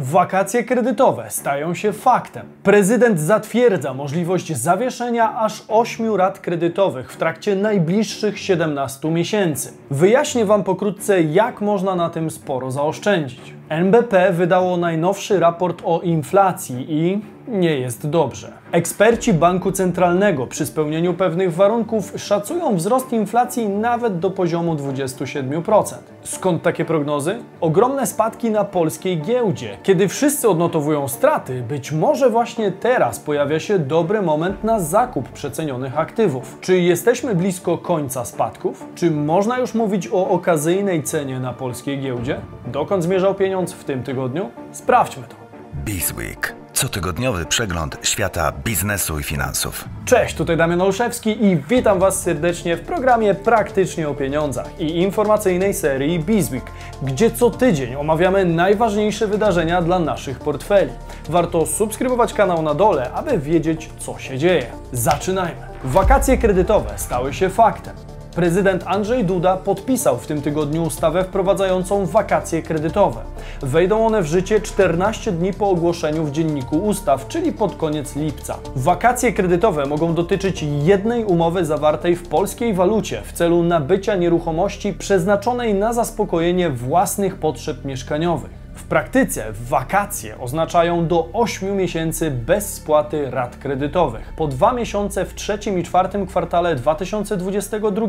Wakacje kredytowe stają się faktem. Prezydent zatwierdza możliwość zawieszenia aż 8 rat kredytowych w trakcie najbliższych 17 miesięcy. Wyjaśnię Wam pokrótce, jak można na tym sporo zaoszczędzić. NBP wydało najnowszy raport o inflacji i nie jest dobrze. Eksperci Banku Centralnego przy spełnieniu pewnych warunków szacują wzrost inflacji nawet do poziomu 27%. Skąd takie prognozy? Ogromne spadki na polskiej giełdzie. Kiedy wszyscy odnotowują straty, być może właśnie teraz pojawia się dobry moment na zakup przecenionych aktywów. Czy jesteśmy blisko końca spadków? Czy można już mówić o okazyjnej cenie na polskiej giełdzie? Dokąd zmierzał pieniądz w tym tygodniu? Sprawdźmy to. Bizweek. Cotygodniowy przegląd świata biznesu i finansów. Cześć, tutaj Damian Olszewski i witam Was serdecznie w programie Praktycznie o Pieniądzach i informacyjnej serii Bizweek, gdzie co tydzień omawiamy najważniejsze wydarzenia dla naszych portfeli. Warto subskrybować kanał na dole, aby wiedzieć, co się dzieje. Zaczynajmy. Wakacje kredytowe stały się faktem. Prezydent Andrzej Duda podpisał w tym tygodniu ustawę wprowadzającą wakacje kredytowe. Wejdą one w życie 14 dni po ogłoszeniu w Dzienniku Ustaw, czyli pod koniec lipca. Wakacje kredytowe mogą dotyczyć jednej umowy zawartej w polskiej walucie w celu nabycia nieruchomości przeznaczonej na zaspokojenie własnych potrzeb mieszkaniowych. W praktyce wakacje oznaczają do 8 miesięcy bez spłaty rat kredytowych, po 2 miesiące w trzecim i czwartym kwartale 2022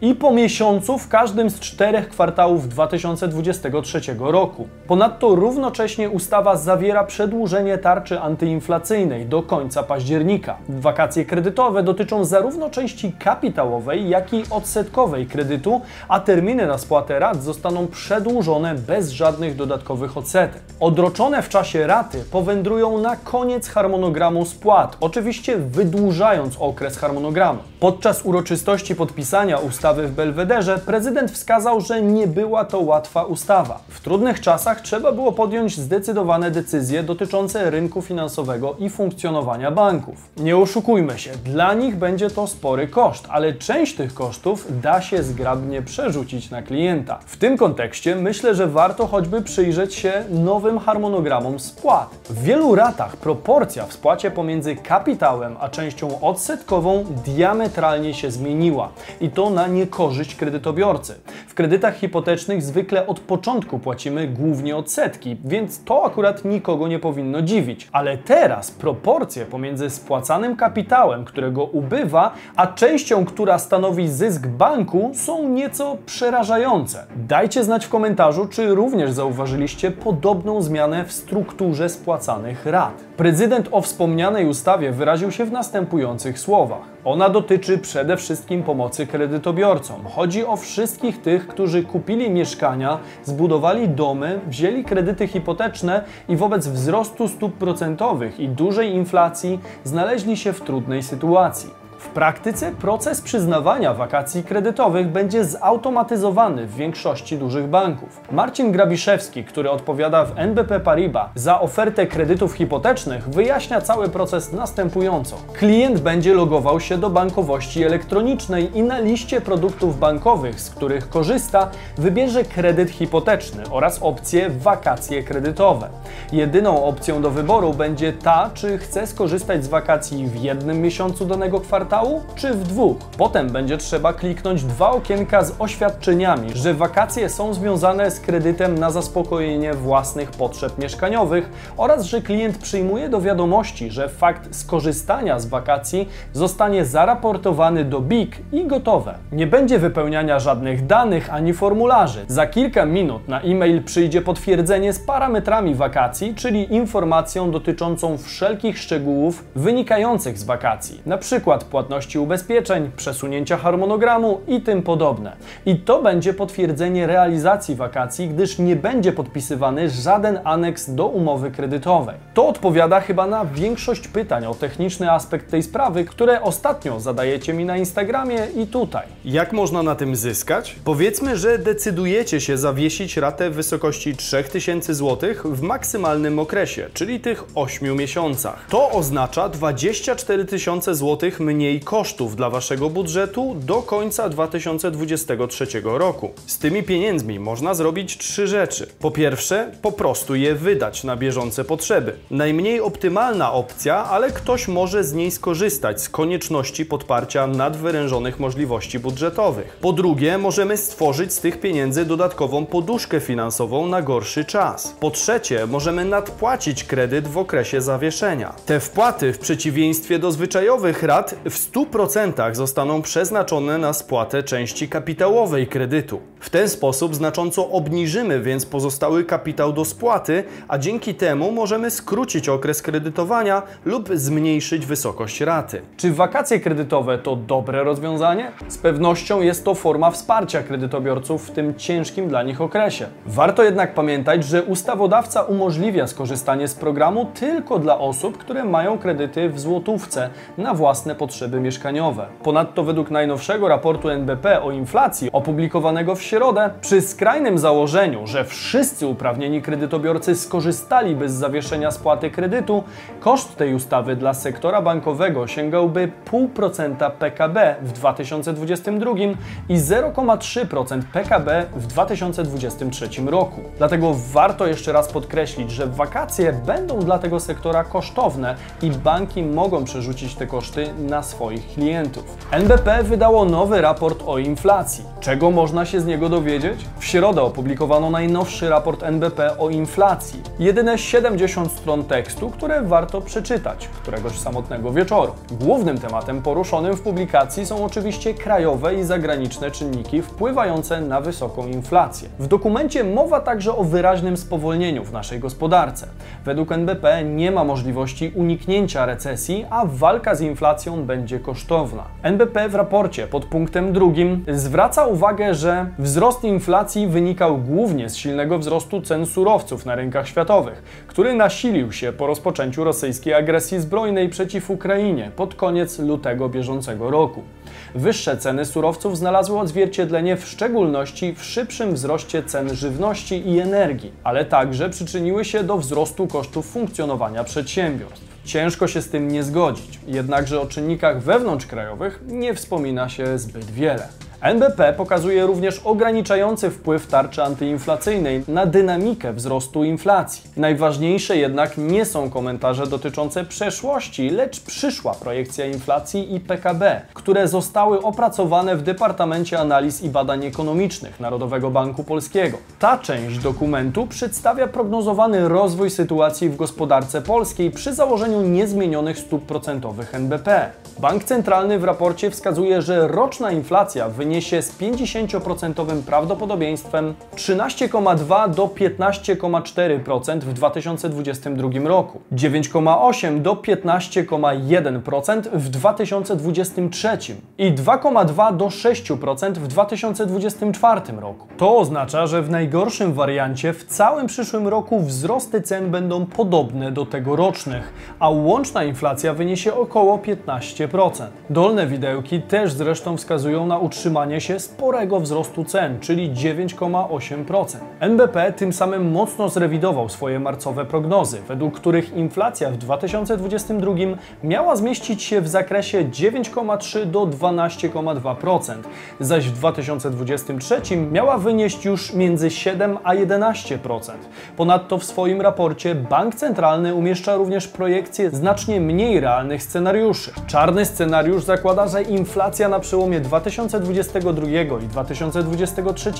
i po miesiącu w każdym z czterech kwartałów 2023 roku. Ponadto równocześnie ustawa zawiera przedłużenie tarczy antyinflacyjnej do końca października. Wakacje kredytowe dotyczą zarówno części kapitałowej, jak i odsetkowej kredytu, a terminy na spłatę rat zostaną przedłużone bez żadnych dodatkowych odsetek. Odroczone w czasie raty powędrują na koniec harmonogramu spłat, oczywiście wydłużając okres harmonogramu. Podczas uroczystości podpisania ustawy w Belwederze prezydent wskazał, że nie była to łatwa ustawa. W trudnych czasach trzeba było podjąć zdecydowane decyzje dotyczące rynku finansowego i funkcjonowania banków. Nie oszukujmy się, dla nich będzie to spory koszt, ale część tych kosztów da się zgrabnie przerzucić na klienta. W tym kontekście myślę, że warto choćby przyjrzeć się nowym harmonogramom spłat. W wielu ratach proporcja w spłacie pomiędzy kapitałem a częścią odsetkową diametralnie się zmieniła i to na niekorzyść kredytobiorcy. W kredytach hipotecznych zwykle od początku płacimy głównie odsetki, więc to akurat nikogo nie powinno dziwić. Ale teraz proporcje pomiędzy spłacanym kapitałem, którego ubywa, a częścią, która stanowi zysk banku, są nieco przerażające. Dajcie znać w komentarzu, czy również zauważyliście podobną zmianę w strukturze spłacanych rat. Prezydent o wspomnianej ustawie wyraził się w następujących słowach. Ona dotyczy przede wszystkim pomocy kredytobiorcom. Chodzi o wszystkich tych, którzy kupili mieszkania, zbudowali domy, wzięli kredyty hipoteczne i wobec wzrostu stóp procentowych i dużej inflacji znaleźli się w trudnej sytuacji. W praktyce proces przyznawania wakacji kredytowych będzie zautomatyzowany w większości dużych banków. Marcin Grabiszewski, który odpowiada w NBP Paribas za ofertę kredytów hipotecznych, wyjaśnia cały proces następująco. Klient będzie logował się do bankowości elektronicznej i na liście produktów bankowych, z których korzysta, wybierze kredyt hipoteczny oraz opcję wakacje kredytowe. Jedyną opcją do wyboru będzie ta, czy chce skorzystać z wakacji w jednym miesiącu danego kwartału, czy w dwóch. Potem będzie trzeba kliknąć dwa okienka z oświadczeniami, że wakacje są związane z kredytem na zaspokojenie własnych potrzeb mieszkaniowych oraz że klient przyjmuje do wiadomości, że fakt skorzystania z wakacji zostanie zaraportowany do BIK i gotowe. Nie będzie wypełniania żadnych danych ani formularzy. Za kilka minut na e-mail przyjdzie potwierdzenie z parametrami wakacji, czyli informacją dotyczącą wszelkich szczegółów wynikających z wakacji, na przykład płatności płatności ubezpieczeń, przesunięcia harmonogramu i tym podobne. I to będzie potwierdzenie realizacji wakacji, gdyż nie będzie podpisywany żaden aneks do umowy kredytowej. To odpowiada chyba na większość pytań o techniczny aspekt tej sprawy, które ostatnio zadajecie mi na Instagramie i tutaj. Jak można na tym zyskać? Powiedzmy, że decydujecie się zawiesić ratę w wysokości 3000 zł w maksymalnym okresie, czyli tych 8 miesiącach. To oznacza 24 tysiące złotych mniej kosztów dla Waszego budżetu do końca 2023 roku. Z tymi pieniędzmi można zrobić trzy rzeczy. Po pierwsze, po prostu je wydać na bieżące potrzeby. Najmniej optymalna opcja, ale ktoś może z niej skorzystać z konieczności podparcia nadwyrężonych możliwości budżetowych. Po drugie, możemy stworzyć z tych pieniędzy dodatkową poduszkę finansową na gorszy czas. Po trzecie, możemy nadpłacić kredyt w okresie zawieszenia. Te wpłaty, w przeciwieństwie do zwyczajowych rat, w 100% zostaną przeznaczone na spłatę części kapitałowej kredytu. W ten sposób znacząco obniżymy więc pozostały kapitał do spłaty, a dzięki temu możemy skrócić okres kredytowania lub zmniejszyć wysokość raty. Czy wakacje kredytowe to dobre rozwiązanie? Z pewnością jest to forma wsparcia kredytobiorców w tym ciężkim dla nich okresie. Warto jednak pamiętać, że ustawodawca umożliwia skorzystanie z programu tylko dla osób, które mają kredyty w złotówce na własne potrzeby mieszkaniowe. Ponadto według najnowszego raportu NBP o inflacji opublikowanego w środę, przy skrajnym założeniu, że wszyscy uprawnieni kredytobiorcy skorzystaliby z zawieszenia spłaty kredytu, koszt tej ustawy dla sektora bankowego sięgałby 0,5% PKB w 2022 i 0,3% PKB w 2023 roku. Dlatego warto jeszcze raz podkreślić, że wakacje będą dla tego sektora kosztowne i banki mogą przerzucić te koszty na swoich klientów. NBP wydało nowy raport o inflacji. Czego można się z niego dowiedzieć? W środę opublikowano najnowszy raport NBP o inflacji. Jedyne 70 stron tekstu, które warto przeczytać któregoś samotnego wieczoru. Głównym tematem poruszonym w publikacji są oczywiście krajowe i zagraniczne czynniki wpływające na wysoką inflację. W dokumencie mowa także o wyraźnym spowolnieniu w naszej gospodarce. Według NBP nie ma możliwości uniknięcia recesji, a walka z inflacją będzie kosztowna. NBP w raporcie pod punktem drugim zwraca uwagę, że wzrost inflacji wynikał głównie z silnego wzrostu cen surowców na rynkach światowych, który nasilił się po rozpoczęciu rosyjskiej agresji zbrojnej przeciw Ukrainie pod koniec lutego bieżącego roku. Wyższe ceny surowców znalazły odzwierciedlenie w szczególności w szybszym wzroście cen żywności i energii, ale także przyczyniły się do wzrostu kosztów funkcjonowania przedsiębiorstw. Ciężko się z tym nie zgodzić, jednakże o czynnikach wewnątrzkrajowych nie wspomina się zbyt wiele. NBP pokazuje również ograniczający wpływ tarczy antyinflacyjnej na dynamikę wzrostu inflacji. Najważniejsze jednak nie są komentarze dotyczące przeszłości, lecz przyszła projekcja inflacji i PKB, które zostały opracowane w Departamencie Analiz i Badań Ekonomicznych Narodowego Banku Polskiego. Ta część dokumentu przedstawia prognozowany rozwój sytuacji w gospodarce polskiej przy założeniu niezmienionych stóp procentowych NBP. Bank Centralny w raporcie wskazuje, że roczna inflacja wyniesie z 50% prawdopodobieństwem 13,2 do 15,4% w 2022 roku, 9,8 do 15,1% w 2023 i 2,2 do 6% w 2024 roku. To oznacza, że w najgorszym wariancie w całym przyszłym roku wzrosty cen będą podobne do tegorocznych, a łączna inflacja wyniesie około 15%. Dolne widełki też zresztą wskazują na utrzymanie się sporego wzrostu cen, czyli 9,8%. NBP tym samym mocno zrewidował swoje marcowe prognozy, według których inflacja w 2022 miała zmieścić się w zakresie 9,3 do 12,2%, zaś w 2023 miała wynieść już między 7 a 11%. Ponadto w swoim raporcie Bank Centralny umieszcza również projekcje znacznie mniej realnych scenariuszy. Czarny scenariusz zakłada, że inflacja na przełomie 2022 i 2023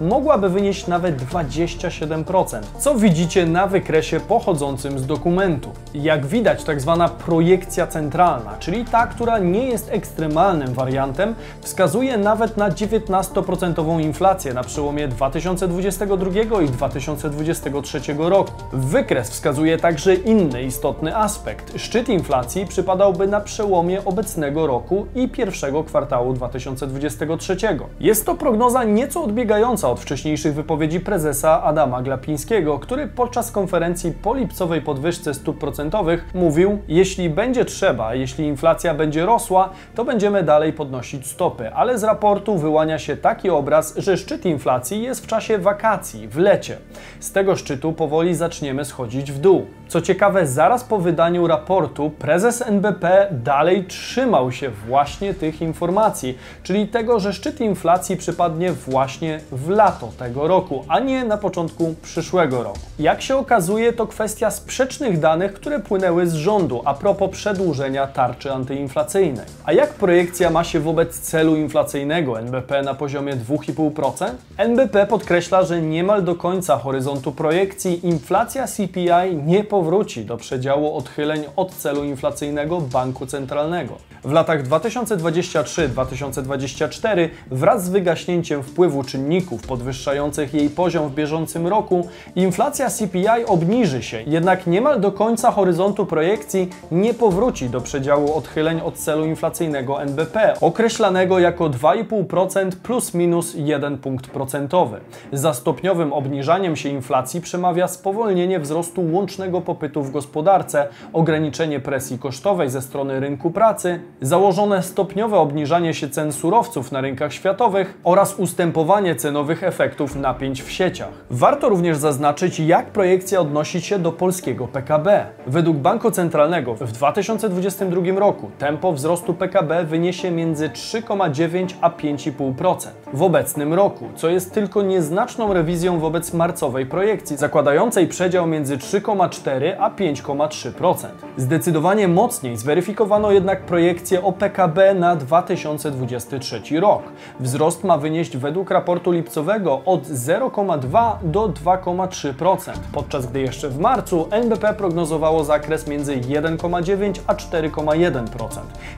mogłaby wynieść nawet 27%, co widzicie na wykresie pochodzącym z dokumentu. Jak widać, tak zwana projekcja centralna, czyli ta, która nie jest ekstremalnym wariantem, wskazuje nawet na 19% inflację na przełomie 2022 i 2023 roku. Wykres wskazuje także inny istotny aspekt. Szczyt inflacji przypadałby na przełomie obecnego roku i pierwszego kwartału 2023 2023. Jest to prognoza nieco odbiegająca od wcześniejszych wypowiedzi prezesa Adama Glapińskiego, który podczas konferencji po lipcowej podwyżce stóp procentowych mówił: Jeśli będzie trzeba, jeśli inflacja będzie rosła, to będziemy dalej podnosić stopy, ale z raportu wyłania się taki obraz, że szczyt inflacji jest w czasie wakacji, w lecie. Z tego szczytu powoli zaczniemy schodzić w dół. Co ciekawe, zaraz po wydaniu raportu prezes NBP dalej trzymał się właśnie tych informacji, czyli tego, że szczyt inflacji przypadnie właśnie w lato tego roku, a nie na początku przyszłego roku. Jak się okazuje, to kwestia sprzecznych danych, które płynęły z rządu a propos przedłużenia tarczy antyinflacyjnej. A jak projekcja ma się wobec celu inflacyjnego NBP na poziomie 2,5%? NBP podkreśla, że niemal do końca horyzontu projekcji inflacja CPI nie powróci do przedziału odchyleń od celu inflacyjnego banku centralnego. W latach 2023-2024 wraz z wygaśnięciem wpływu czynników podwyższających jej poziom w bieżącym roku, inflacja CPI obniży się, jednak niemal do końca horyzontu projekcji nie powróci do przedziału odchyleń od celu inflacyjnego NBP, określanego jako 2,5% plus minus 1 punkt procentowy. Za stopniowym obniżaniem się inflacji przemawia spowolnienie wzrostu łącznego popytu w gospodarce, ograniczenie presji kosztowej ze strony rynku pracy, założone stopniowe obniżanie się cen surowców na rynkach światowych oraz ustępowanie cenowych efektów napięć w sieciach. Warto również zaznaczyć, jak projekcja odnosi się do polskiego PKB. Według Banku Centralnego w 2022 roku tempo wzrostu PKB wyniesie między 3,9 a 5,5% w obecnym roku, co jest tylko nieznaczną rewizją wobec marcowej projekcji, zakładającej przedział między 3,4 a 5,3%. Zdecydowanie mocniej zweryfikowano jednak projekcję o PKB na 2023 rok. Wzrost ma wynieść według raportu lipcowego od 0,2 do 2,3%, podczas gdy jeszcze w marcu NBP prognozowało zakres między 1,9 a 4,1%.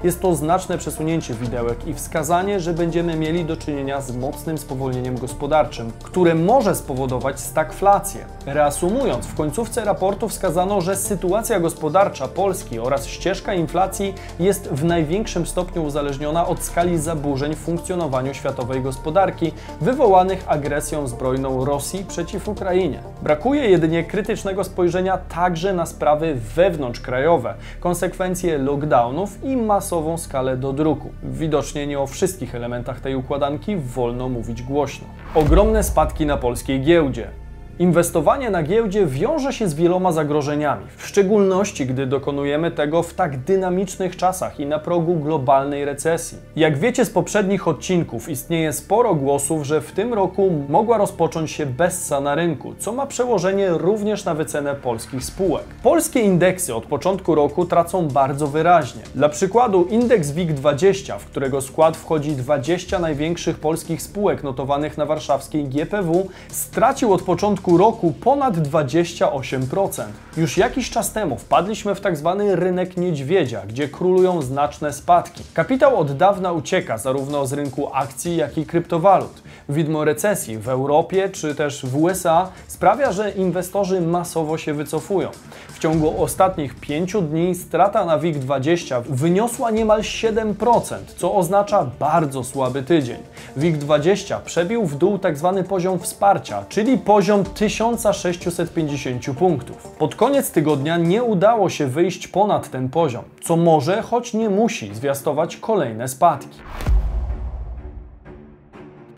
Jest to znaczne przesunięcie widełek i wskazanie, że będziemy mieli do czynienia z mocnym spowolnieniem gospodarczym, które może spowodować stagflację. Reasumując, w końcówce raportu wskazano, że sytuacja gospodarcza Polski oraz ścieżka inflacji jest w największym stopniu uzależniona od skali zaburzeń w funkcjonowaniu światowej gospodarki wywołanych agresją zbrojną Rosji przeciw Ukrainie. Brakuje jedynie krytycznego spojrzenia także na sprawy wewnątrzkrajowe, konsekwencje lockdownów i masową skalę dodruku. Widocznie nie o wszystkich elementach tej układanki wolno mówić głośno. Ogromne spadki na polskiej giełdzie. Inwestowanie na giełdzie wiąże się z wieloma zagrożeniami, w szczególności gdy dokonujemy tego w tak dynamicznych czasach i na progu globalnej recesji. Jak wiecie z poprzednich odcinków, istnieje sporo głosów, że w tym roku mogła rozpocząć się bessa na rynku, co ma przełożenie również na wycenę polskich spółek. Polskie indeksy od początku roku tracą bardzo wyraźnie. Dla przykładu indeks WIG20, w którego skład wchodzi 20 największych polskich spółek notowanych na warszawskiej GPW, stracił od początku roku ponad 28%. Już jakiś czas temu wpadliśmy w tak zwany rynek niedźwiedzia, gdzie królują znaczne spadki. Kapitał od dawna ucieka zarówno z rynku akcji, jak i kryptowalut. Widmo recesji w Europie czy też w USA sprawia, że inwestorzy masowo się wycofują. W ciągu ostatnich pięciu dni strata na WIG20 wyniosła niemal 7%, co oznacza bardzo słaby tydzień. WIG20 przebił w dół. Tak poziom wsparcia, czyli poziom 1650 punktów. Pod koniec tygodnia nie udało się wyjść ponad ten poziom, co może, choć nie musi, zwiastować kolejne spadki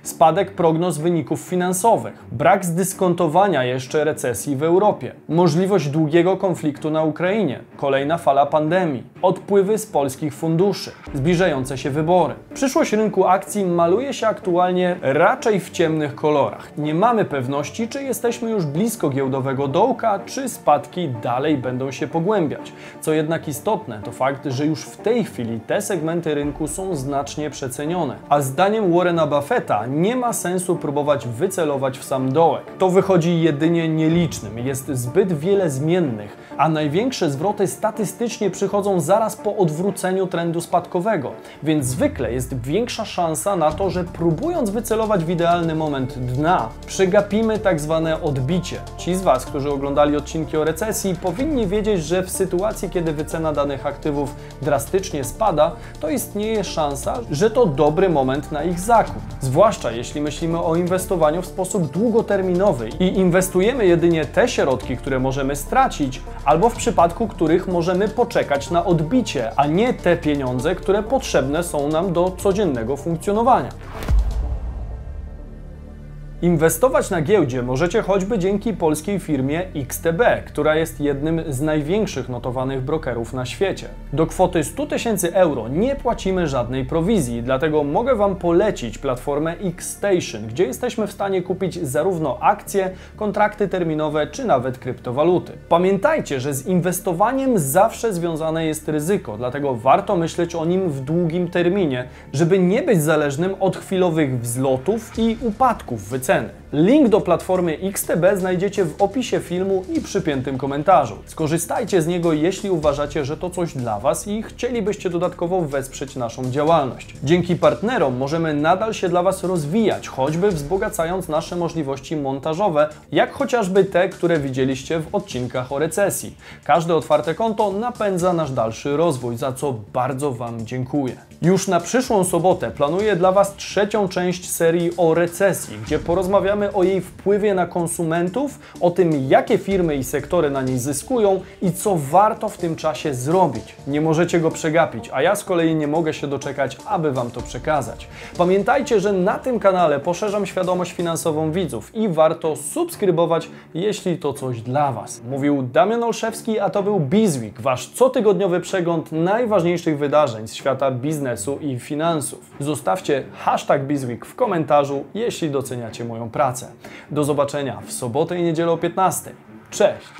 spadek prognoz wyników finansowych, brak zdyskontowania jeszcze recesji w Europie, możliwość długiego konfliktu na Ukrainie, kolejna fala pandemii, odpływy z polskich funduszy, zbliżające się wybory. Przyszłość rynku akcji maluje się aktualnie raczej w ciemnych kolorach. Nie mamy pewności, czy jesteśmy już blisko giełdowego dołka, czy spadki dalej będą się pogłębiać. Co jednak istotne, to fakt, że już w tej chwili te segmenty rynku są znacznie przecenione. A zdaniem Warrena Buffetta nie ma sensu próbować wycelować w sam dołek. To wychodzi jedynie nielicznym, jest zbyt wiele zmiennych, a największe zwroty statystycznie przychodzą zaraz po odwróceniu trendu spadkowego, więc zwykle jest większa szansa na to, że próbując wycelować w idealny moment dna, przegapimy tak zwane odbicie. Ci z Was, którzy oglądali odcinki o recesji, powinni wiedzieć, że w sytuacji, kiedy wycena danych aktywów drastycznie spada, to istnieje szansa, że to dobry moment na ich zakup. Zwłaszcza jeśli myślimy o inwestowaniu w sposób długoterminowy i inwestujemy jedynie te środki, które możemy stracić, albo w przypadku których możemy poczekać na odbicie, a nie te pieniądze, które potrzebne są nam do codziennego funkcjonowania. Inwestować na giełdzie możecie choćby dzięki polskiej firmie XTB, która jest jednym z największych notowanych brokerów na świecie. Do kwoty 100 tysięcy euro nie płacimy żadnej prowizji, dlatego mogę Wam polecić platformę XStation, gdzie jesteśmy w stanie kupić zarówno akcje, kontrakty terminowe czy nawet kryptowaluty. Pamiętajcie, że z inwestowaniem zawsze związane jest ryzyko, dlatego warto myśleć o nim w długim terminie, żeby nie być zależnym od chwilowych wzlotów i upadków wyceny ceny. Link do platformy XTB znajdziecie w opisie filmu i przypiętym komentarzu. Skorzystajcie z niego, jeśli uważacie, że to coś dla Was i chcielibyście dodatkowo wesprzeć naszą działalność. Dzięki partnerom możemy nadal się dla Was rozwijać, choćby wzbogacając nasze możliwości montażowe, jak chociażby te, które widzieliście w odcinkach o recesji. Każde otwarte konto napędza nasz dalszy rozwój, za co bardzo Wam dziękuję. Już na przyszłą sobotę planuję dla Was trzecią część serii o recesji, gdzie porozmawiamy o jej wpływie na konsumentów, o tym, jakie firmy i sektory na niej zyskują i co warto w tym czasie zrobić. Nie możecie go przegapić, a ja z kolei nie mogę się doczekać, aby Wam to przekazać. Pamiętajcie, że na tym kanale poszerzam świadomość finansową widzów i warto subskrybować, jeśli to coś dla Was. Mówił Damian Olszewski, a to był Bizweek, Wasz cotygodniowy przegląd najważniejszych wydarzeń z świata biznesu i finansów. Zostawcie hashtag Bizweek w komentarzu, jeśli doceniacie moją pracę. Do zobaczenia w sobotę i niedzielę o 15. Cześć!